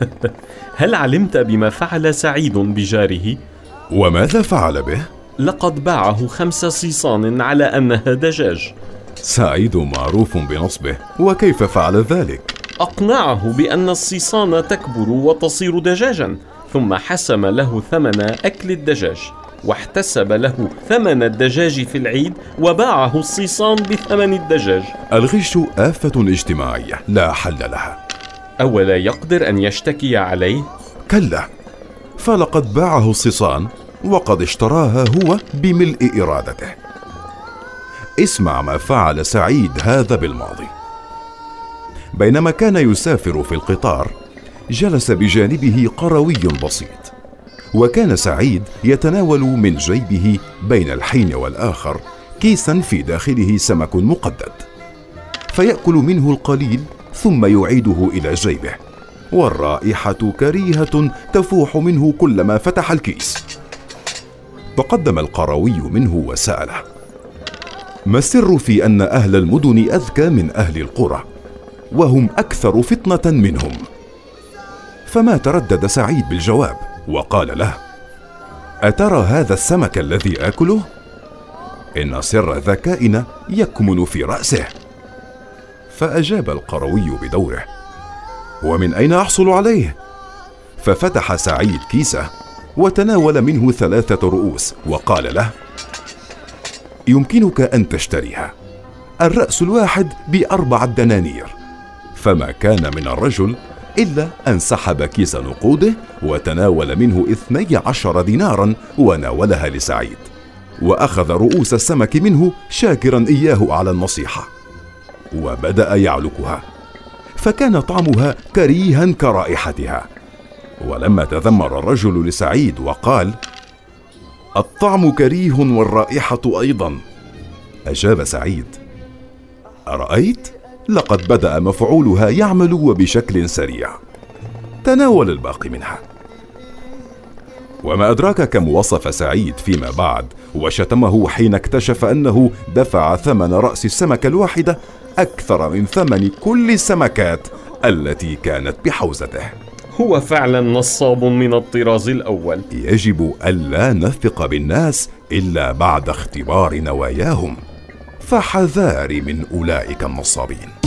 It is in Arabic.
هل علمت بما فعل سعيد بجاره؟ وماذا فعل به؟ لقد باعه خمس صيصان على أنها دجاج سعيد معروف بنصبه وكيف فعل ذلك؟ أقنعه بأن الصيصان تكبر وتصير دجاجا ثم حسم له ثمن أكل الدجاج واحتسب له ثمن الدجاج في العيد وباعه الصيصان بثمن الدجاج الغش آفة اجتماعية لا حل لها أولا يقدر أن يشتكي عليه؟ كلا فلقد باعه الصيصان وقد اشتراها هو بملء إرادته اسمع ما فعل سعيد هذا بالماضي بينما كان يسافر في القطار جلس بجانبه قروي بسيط وكان سعيد يتناول من جيبه بين الحين والآخر كيسا في داخله سمك مقدد فيأكل منه القليل ثم يعيده إلى جيبه. والرائحة كريهة تفوح منه كلما فتح الكيس. تقدم القروي منه وسأله. ما السر في أن أهل المدن أذكى من أهل القرى؟ وهم أكثر فتنة منهم. فما تردد سعيد بالجواب وقال له أترى هذا السمك الذي آكله؟ إن سر ذكائنا يكمن في رأسه. فأجاب القروي بدوره ومن أين أحصل عليه؟ ففتح سعيد كيسه وتناول منه ثلاثة رؤوس وقال له يمكنك أن تشتريها. الرأس الواحد بأربعة دنانير. فما كان من الرجل إلا أن سحب كيس نقوده وتناول منه اثني عشر دينارا وناولها لسعيد وأخذ رؤوس السمك منه شاكرا إياه على النصيحة. وبدأ يعلقها فكان طعمها كريها كرائحتها. ولما تذمر الرجل لسعيد وقال الطعم كريه والرائحة أيضا. أجاب سعيد أرأيت؟ لقد بدأ مفعولها يعمل وبشكل سريع. تناول الباقي منها. وما أدراك كم وصف سعيد فيما بعد وشتمه حين اكتشف أنه دفع ثمن رأس السمكة الواحدة أكثر من ثمن كل السمكات التي كانت بحوزته. هو فعلا نصاب من الطراز الأول. يجب الا نثق بالناس إلا بعد اختبار نواياهم. فحذار من أولئك النصابين.